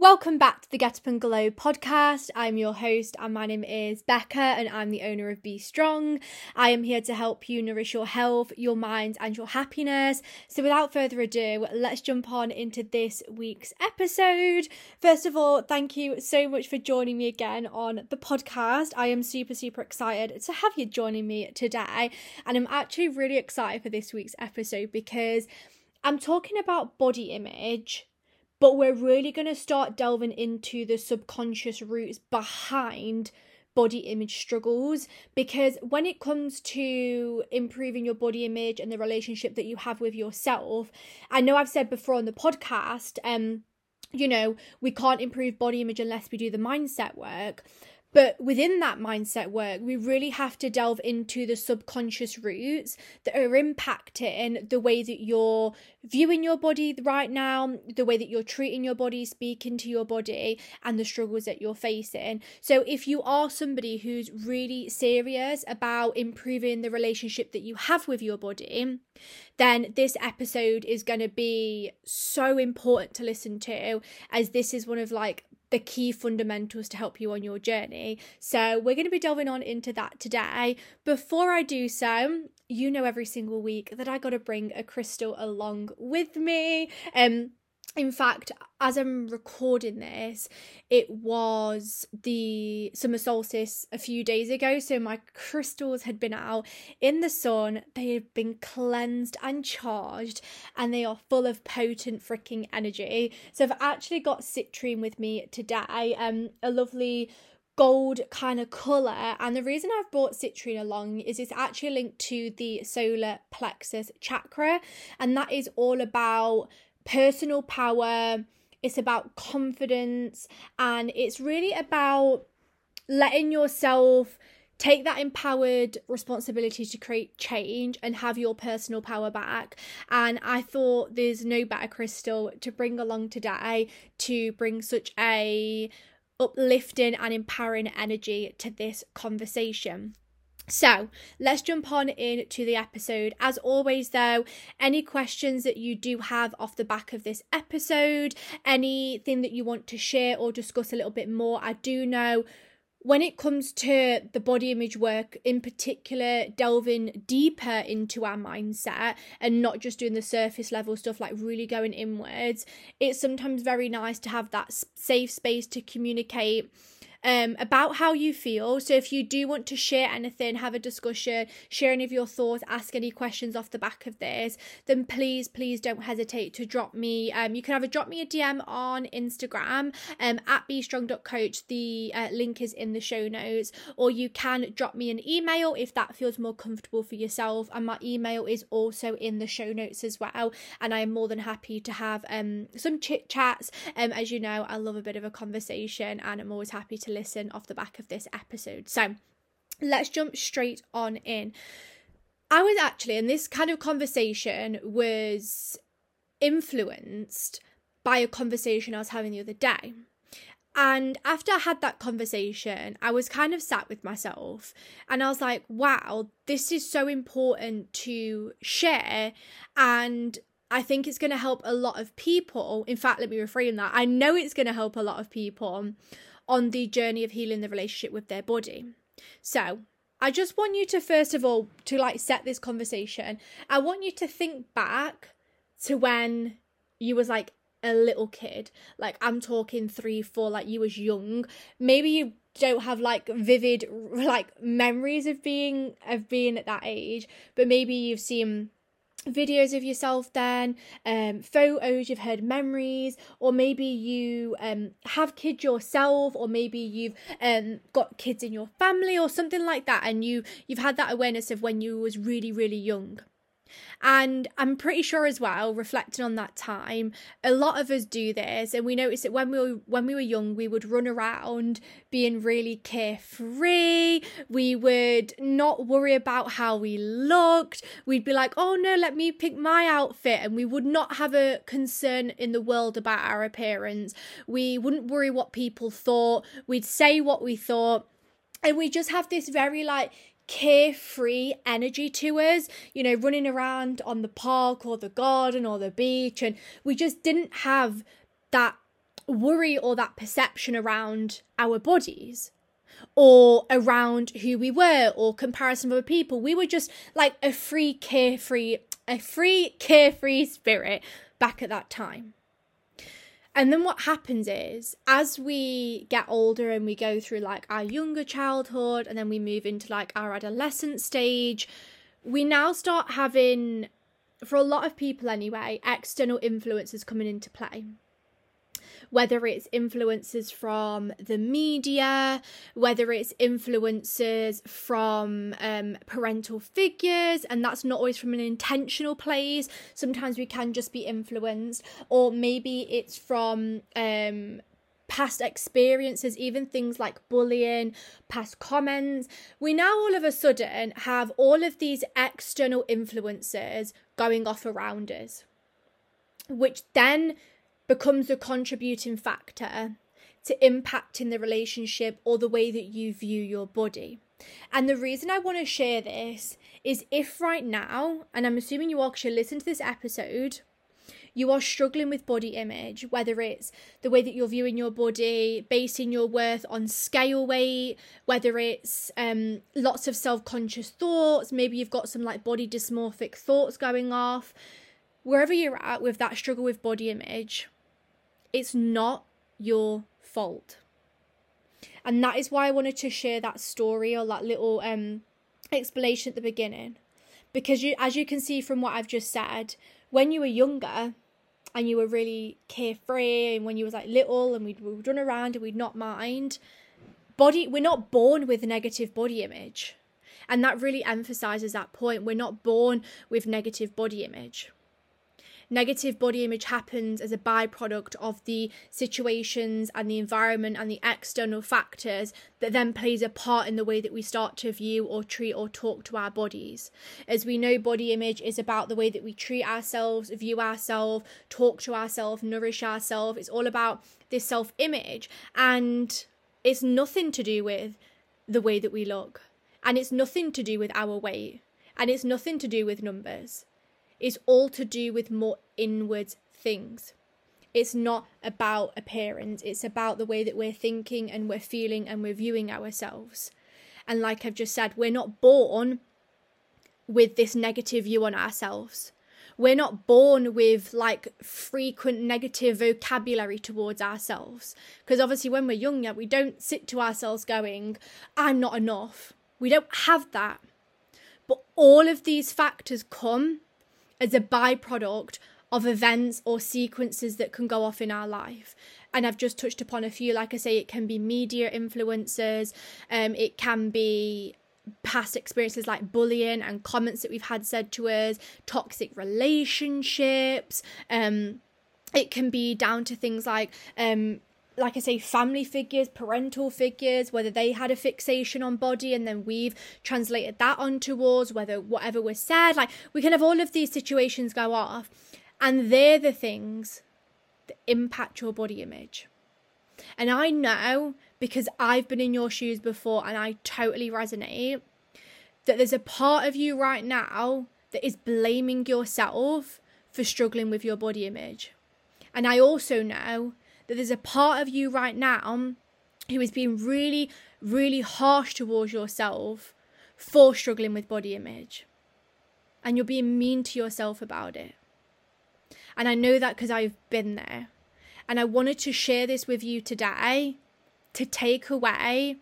Welcome back to the Get Up and Glow podcast. I'm your host, and my name is Becca, and I'm the owner of Be Strong. I am here to help you nourish your health, your mind, and your happiness. So, without further ado, let's jump on into this week's episode. First of all, thank you so much for joining me again on the podcast. I am super, super excited to have you joining me today, and I'm actually really excited for this week's episode because I'm talking about body image but we're really going to start delving into the subconscious roots behind body image struggles because when it comes to improving your body image and the relationship that you have with yourself i know i've said before on the podcast um you know we can't improve body image unless we do the mindset work but within that mindset work, we really have to delve into the subconscious roots that are impacting the way that you're viewing your body right now, the way that you're treating your body, speaking to your body, and the struggles that you're facing. So, if you are somebody who's really serious about improving the relationship that you have with your body, then this episode is going to be so important to listen to as this is one of like the key fundamentals to help you on your journey. So, we're going to be delving on into that today. Before I do so, you know every single week that I got to bring a crystal along with me. Um in fact, as I'm recording this, it was the summer solstice a few days ago. So my crystals had been out in the sun. They had been cleansed and charged, and they are full of potent freaking energy. So I've actually got citrine with me today. Um, a lovely gold kind of colour. And the reason I've brought citrine along is it's actually linked to the solar plexus chakra, and that is all about personal power, it's about confidence, and it's really about letting yourself take that empowered responsibility to create change and have your personal power back. And I thought there's no better crystal to bring along today to bring such a uplifting and empowering energy to this conversation. So let's jump on into the episode. As always, though, any questions that you do have off the back of this episode, anything that you want to share or discuss a little bit more, I do know when it comes to the body image work in particular delving deeper into our mindset and not just doing the surface level stuff like really going inwards it's sometimes very nice to have that safe space to communicate um, about how you feel. So if you do want to share anything, have a discussion, share any of your thoughts, ask any questions off the back of this, then please, please don't hesitate to drop me. Um, you can either drop me a DM on Instagram um, at bstrong.coach. The uh, link is in the show notes, or you can drop me an email if that feels more comfortable for yourself. And my email is also in the show notes as well. And I am more than happy to have um some chit chats. Um, as you know, I love a bit of a conversation, and I'm always happy to to listen off the back of this episode. So let's jump straight on in. I was actually, and this kind of conversation was influenced by a conversation I was having the other day. And after I had that conversation, I was kind of sat with myself and I was like, wow, this is so important to share. And I think it's going to help a lot of people. In fact, let me reframe that. I know it's going to help a lot of people on the journey of healing the relationship with their body. So, I just want you to first of all to like set this conversation. I want you to think back to when you was like a little kid. Like I'm talking 3 4 like you was young. Maybe you don't have like vivid like memories of being of being at that age, but maybe you've seen videos of yourself then um photos you've heard memories or maybe you um have kids yourself or maybe you've um got kids in your family or something like that and you you've had that awareness of when you was really really young and I'm pretty sure as well, reflecting on that time, a lot of us do this, and we notice that when we were when we were young, we would run around being really carefree. We would not worry about how we looked. We'd be like, "Oh no, let me pick my outfit," and we would not have a concern in the world about our appearance. We wouldn't worry what people thought. We'd say what we thought and we just have this very like carefree energy to us, you know, running around on the park or the garden or the beach. And we just didn't have that worry or that perception around our bodies or around who we were or comparison of other people. We were just like a free, carefree, a free, carefree spirit back at that time. And then what happens is, as we get older and we go through like our younger childhood and then we move into like our adolescent stage, we now start having, for a lot of people anyway, external influences coming into play whether it's influences from the media, whether it's influences from um, parental figures, and that's not always from an intentional place. Sometimes we can just be influenced, or maybe it's from um, past experiences, even things like bullying, past comments. We now all of a sudden have all of these external influences going off around us, which then becomes a contributing factor to impacting the relationship or the way that you view your body. And the reason I want to share this is if right now, and I'm assuming you all should listen to this episode, you are struggling with body image, whether it's the way that you're viewing your body, basing your worth on scale weight, whether it's um, lots of self conscious thoughts, maybe you've got some like body dysmorphic thoughts going off, wherever you're at with that struggle with body image, it's not your fault. And that is why I wanted to share that story or that little um explanation at the beginning. Because you as you can see from what I've just said, when you were younger and you were really carefree and when you was like little and we'd, we'd run around and we'd not mind, body we're not born with negative body image. And that really emphasizes that point. We're not born with negative body image negative body image happens as a byproduct of the situations and the environment and the external factors that then plays a part in the way that we start to view or treat or talk to our bodies. As we know, body image is about the way that we treat ourselves, view ourselves, talk to ourselves, nourish ourselves. It's all about this self image. And it's nothing to do with the way that we look. And it's nothing to do with our weight. And it's nothing to do with numbers is all to do with more inward things. It's not about appearance, it's about the way that we're thinking and we're feeling and we're viewing ourselves. And like I've just said, we're not born with this negative view on ourselves. We're not born with like frequent negative vocabulary towards ourselves. Because obviously, when we're younger, we don't sit to ourselves going, I'm not enough. We don't have that. But all of these factors come as a byproduct of events or sequences that can go off in our life. And I've just touched upon a few. Like I say, it can be media influences, um, it can be past experiences like bullying and comments that we've had said to us, toxic relationships. Um, it can be down to things like um, like I say, family figures, parental figures, whether they had a fixation on body and then we've translated that onto us, whether whatever was said, like we can have all of these situations go off, and they're the things that impact your body image. And I know because I've been in your shoes before and I totally resonate that there's a part of you right now that is blaming yourself for struggling with your body image. And I also know that there's a part of you right now who is being really, really harsh towards yourself for struggling with body image. And you're being mean to yourself about it. And I know that because I've been there. And I wanted to share this with you today to take away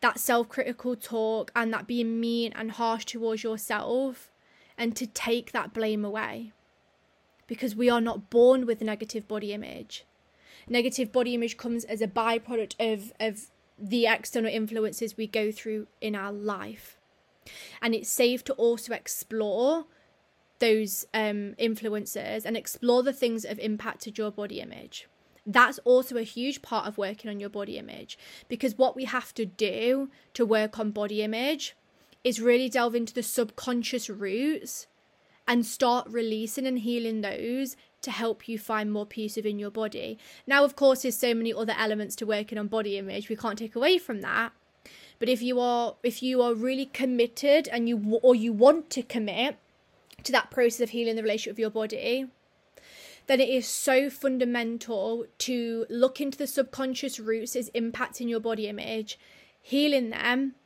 that self critical talk and that being mean and harsh towards yourself and to take that blame away. Because we are not born with negative body image negative body image comes as a byproduct of of the external influences we go through in our life. And it's safe to also explore those um, influences and explore the things that have impacted your body image. That's also a huge part of working on your body image because what we have to do to work on body image is really delve into the subconscious roots and start releasing and healing those to help you find more peace within your body. Now, of course, there's so many other elements to working on body image. We can't take away from that. But if you are if you are really committed and you or you want to commit to that process of healing the relationship with your body, then it is so fundamental to look into the subconscious roots as impacting your body image, healing them,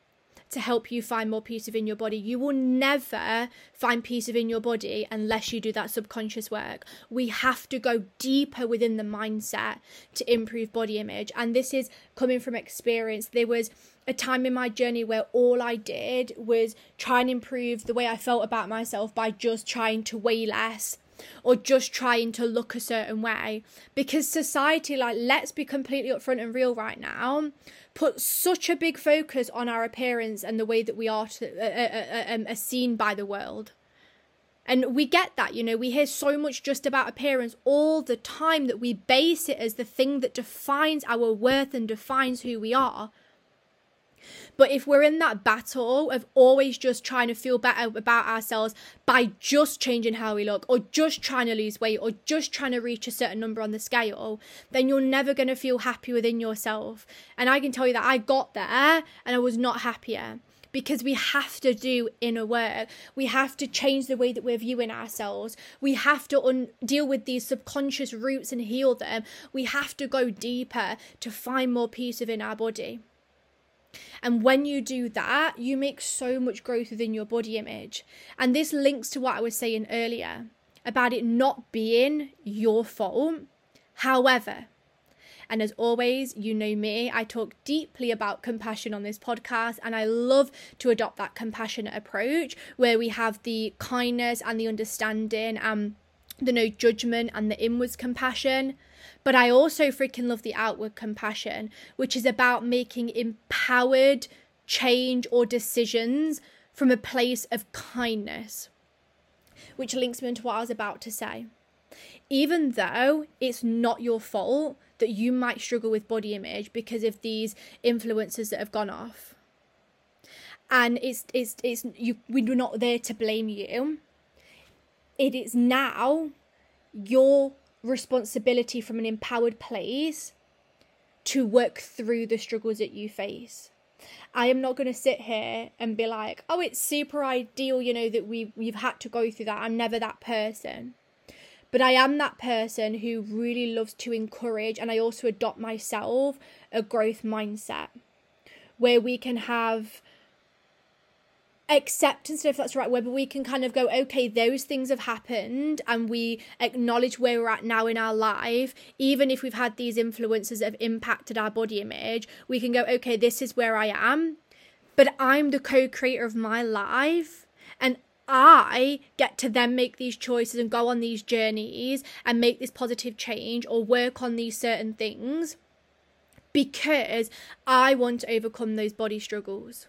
to help you find more peace within your body. You will never find peace within your body unless you do that subconscious work. We have to go deeper within the mindset to improve body image. And this is coming from experience. There was a time in my journey where all I did was try and improve the way I felt about myself by just trying to weigh less or just trying to look a certain way because society like let's be completely upfront and real right now puts such a big focus on our appearance and the way that we are, to, uh, uh, uh, um, are seen by the world. And we get that, you know, we hear so much just about appearance all the time that we base it as the thing that defines our worth and defines who we are. But if we're in that battle of always just trying to feel better about ourselves by just changing how we look, or just trying to lose weight, or just trying to reach a certain number on the scale, then you're never going to feel happy within yourself. And I can tell you that I got there and I was not happier because we have to do inner work. We have to change the way that we're viewing ourselves. We have to un- deal with these subconscious roots and heal them. We have to go deeper to find more peace within our body. And when you do that, you make so much growth within your body image. And this links to what I was saying earlier about it not being your fault. However, and as always, you know me, I talk deeply about compassion on this podcast, and I love to adopt that compassionate approach where we have the kindness and the understanding and the no judgment and the inwards compassion. But I also freaking love the outward compassion, which is about making empowered change or decisions from a place of kindness, which links me into what I was about to say. Even though it's not your fault that you might struggle with body image because of these influences that have gone off. And it's it's it's you we're not there to blame you. It is now your responsibility from an empowered place to work through the struggles that you face. I am not going to sit here and be like, "Oh, it's super ideal, you know, that we we've had to go through that." I'm never that person. But I am that person who really loves to encourage and I also adopt myself a growth mindset where we can have acceptance if that's the right word but we can kind of go okay those things have happened and we acknowledge where we're at now in our life even if we've had these influences that have impacted our body image we can go okay this is where i am but i'm the co-creator of my life and I get to then make these choices and go on these journeys and make this positive change or work on these certain things because I want to overcome those body struggles.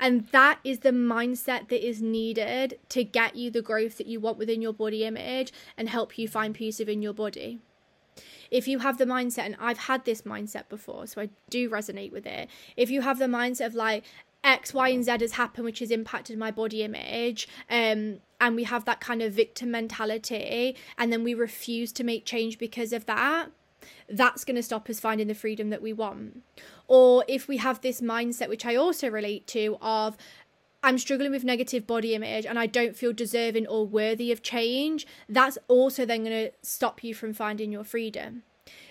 And that is the mindset that is needed to get you the growth that you want within your body image and help you find peace within your body. If you have the mindset, and I've had this mindset before, so I do resonate with it. If you have the mindset of like, X, Y, and Z has happened, which has impacted my body image, um, and we have that kind of victim mentality, and then we refuse to make change because of that, that's going to stop us finding the freedom that we want. Or if we have this mindset, which I also relate to, of I'm struggling with negative body image and I don't feel deserving or worthy of change, that's also then going to stop you from finding your freedom.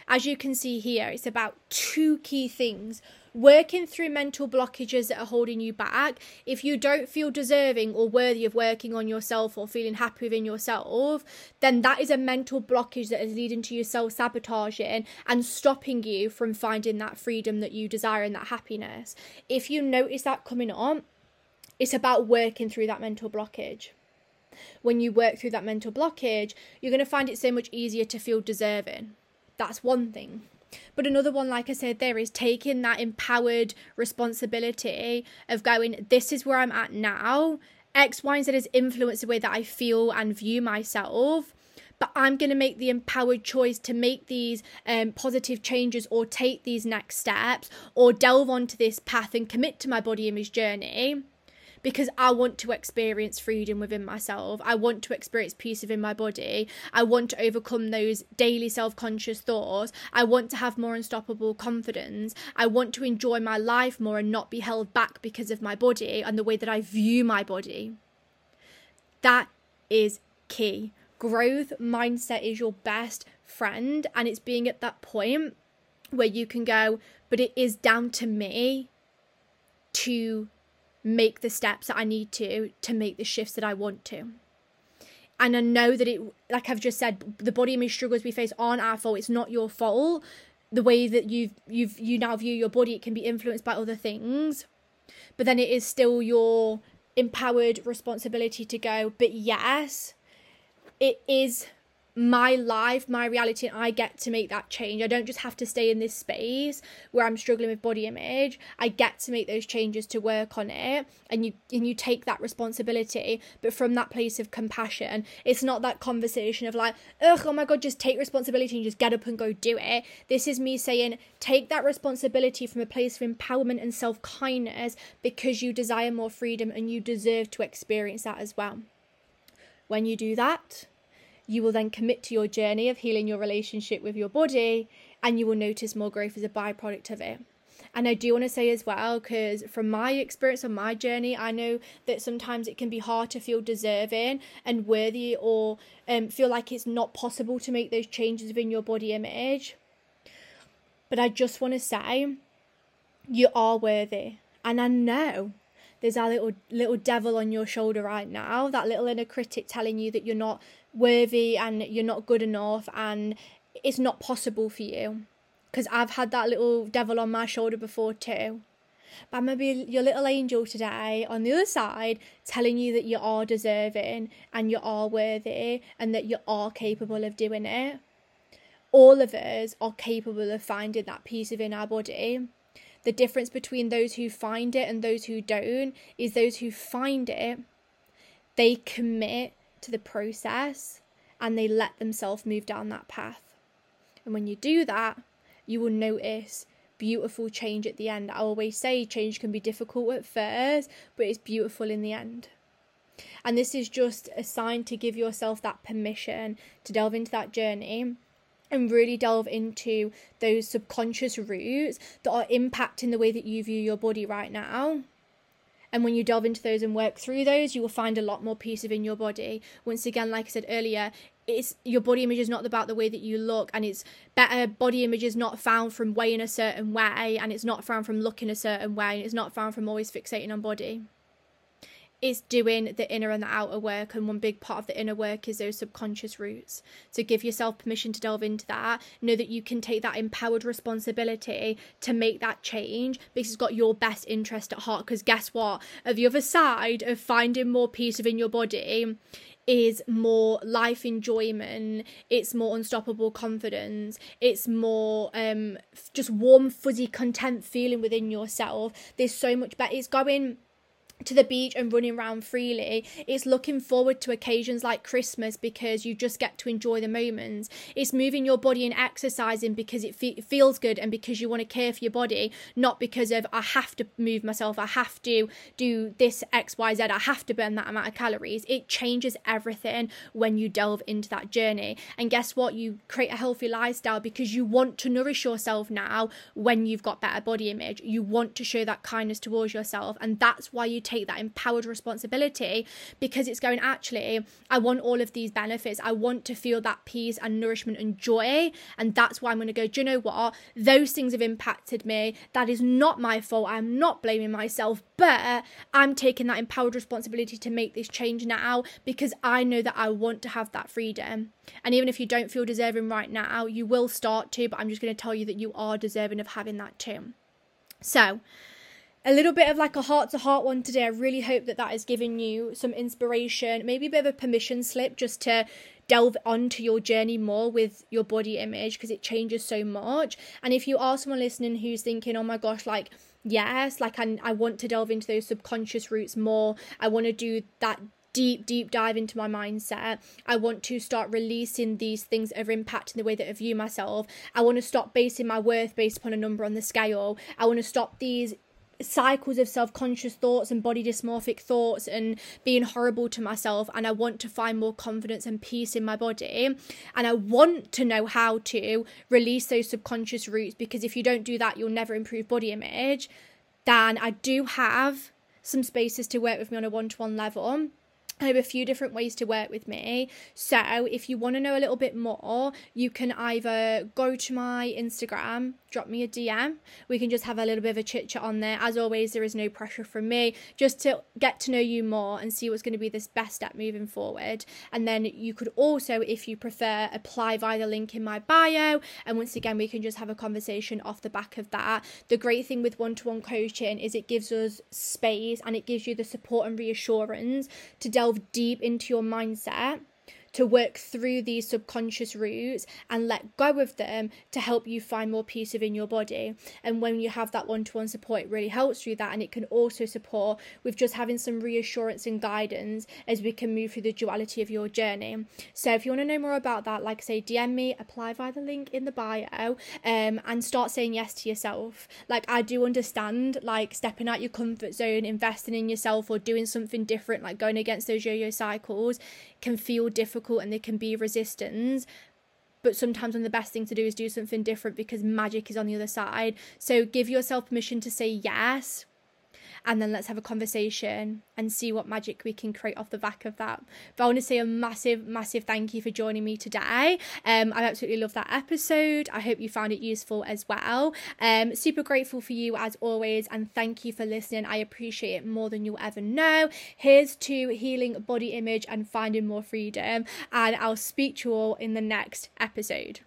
As you can see here, it's about two key things working through mental blockages that are holding you back, if you don't feel deserving or worthy of working on yourself or feeling happy within yourself, then that is a mental blockage that is leading to you self sabotaging and stopping you from finding that freedom that you desire and that happiness. If you notice that coming on, it's about working through that mental blockage. When you work through that mental blockage, you're going to find it so much easier to feel deserving. That's one thing. But another one, like I said, there is taking that empowered responsibility of going, this is where I'm at now. X, Y, and Z has influenced the way that I feel and view myself. But I'm going to make the empowered choice to make these um, positive changes or take these next steps or delve onto this path and commit to my body image journey because I want to experience freedom within myself. I want to experience peace within my body. I want to overcome those daily self conscious thoughts. I want to have more unstoppable confidence. I want to enjoy my life more and not be held back because of my body and the way that I view my body. That is key growth mindset is your best friend, and it's being at that point where you can go, but it is down to me to make the steps that I need to to make the shifts that I want to. And I know that it, like I've just said, the body image struggles we face aren't our fault. It's not your fault. The way that you've you've you now view your body, it can be influenced by other things, but then it is still your empowered responsibility to go. But yes, it is my life, my reality, and I get to make that change. I don't just have to stay in this space where I'm struggling with body image. I get to make those changes to work on it, and you and you take that responsibility, but from that place of compassion. It's not that conversation of like, ugh, oh my god, just take responsibility and just get up and go do it. This is me saying, take that responsibility from a place of empowerment and self kindness because you desire more freedom and you deserve to experience that as well. When you do that, you will then commit to your journey of healing your relationship with your body and you will notice more growth as a byproduct of it. And I do want to say as well, because from my experience on my journey, I know that sometimes it can be hard to feel deserving and worthy or um, feel like it's not possible to make those changes within your body image. But I just want to say, you are worthy. And I know there's that little little devil on your shoulder right now, that little inner critic telling you that you're not worthy and you're not good enough and it's not possible for you. Because I've had that little devil on my shoulder before too. But I'm going to be your little angel today on the other side, telling you that you are deserving and you are worthy and that you are capable of doing it. All of us are capable of finding that peace within our body. The difference between those who find it and those who don't is those who find it, they commit to the process and they let themselves move down that path. And when you do that, you will notice beautiful change at the end. I always say change can be difficult at first, but it's beautiful in the end. And this is just a sign to give yourself that permission to delve into that journey and really delve into those subconscious roots that are impacting the way that you view your body right now and when you delve into those and work through those, you will find a lot more peace within your body. Once again, like I said earlier, it's your body image is not about the way that you look and it's better body image is not found from weighing a certain way and it's not found from looking a certain way and it's not found from always fixating on body is doing the inner and the outer work and one big part of the inner work is those subconscious roots. So give yourself permission to delve into that. Know that you can take that empowered responsibility to make that change. Because it's got your best interest at heart because guess what? The other side of finding more peace within your body is more life enjoyment. It's more unstoppable confidence. It's more um just warm fuzzy content feeling within yourself. There's so much better. It's going to the beach and running around freely. It's looking forward to occasions like Christmas because you just get to enjoy the moments. It's moving your body and exercising because it fe- feels good and because you want to care for your body, not because of I have to move myself, I have to do this X, Y, Z, I have to burn that amount of calories. It changes everything when you delve into that journey. And guess what? You create a healthy lifestyle because you want to nourish yourself now when you've got better body image. You want to show that kindness towards yourself. And that's why you take that empowered responsibility because it's going, actually, I want all of these benefits. I want to feel that peace and nourishment and joy. And that's why I'm going to go, do you know what? Those things have impacted me. That is not my fault. I'm not blaming myself, but I'm taking that empowered responsibility to make this change now because I know that I want to have that freedom. And even if you don't feel deserving right now, you will start to, but I'm just going to tell you that you are deserving of having that too. So, a little bit of like a heart to heart one today. I really hope that that has given you some inspiration, maybe a bit of a permission slip just to delve onto your journey more with your body image because it changes so much. And if you are someone listening who's thinking, oh my gosh, like, yes, like I, I want to delve into those subconscious roots more, I want to do that deep, deep dive into my mindset. I want to start releasing these things that are impacting the way that I view myself. I want to stop basing my worth based upon a number on the scale. I want to stop these cycles of self-conscious thoughts and body dysmorphic thoughts and being horrible to myself and I want to find more confidence and peace in my body. And I want to know how to release those subconscious roots because if you don't do that you'll never improve body image. Then I do have some spaces to work with me on a one-to-one level. I have a few different ways to work with me. So, if you want to know a little bit more, you can either go to my Instagram, drop me a DM. We can just have a little bit of a chit chat on there. As always, there is no pressure from me, just to get to know you more and see what's going to be this best step moving forward. And then you could also, if you prefer, apply via the link in my bio. And once again, we can just have a conversation off the back of that. The great thing with one to one coaching is it gives us space and it gives you the support and reassurance to delve delve deep into your mindset to work through these subconscious roots and let go of them to help you find more peace within your body. And when you have that one to one support, it really helps through that. And it can also support with just having some reassurance and guidance as we can move through the duality of your journey. So if you want to know more about that, like I say, DM me, apply via the link in the bio, um, and start saying yes to yourself. Like I do understand, like stepping out your comfort zone, investing in yourself, or doing something different, like going against those yo yo cycles, can feel difficult and there can be resistance but sometimes when the best thing to do is do something different because magic is on the other side. So give yourself permission to say yes and then let's have a conversation and see what magic we can create off the back of that. But I want to say a massive, massive thank you for joining me today. Um, I absolutely love that episode. I hope you found it useful as well. Um, super grateful for you as always, and thank you for listening. I appreciate it more than you'll ever know. Here's to healing body image and finding more freedom, and I'll speak to you all in the next episode.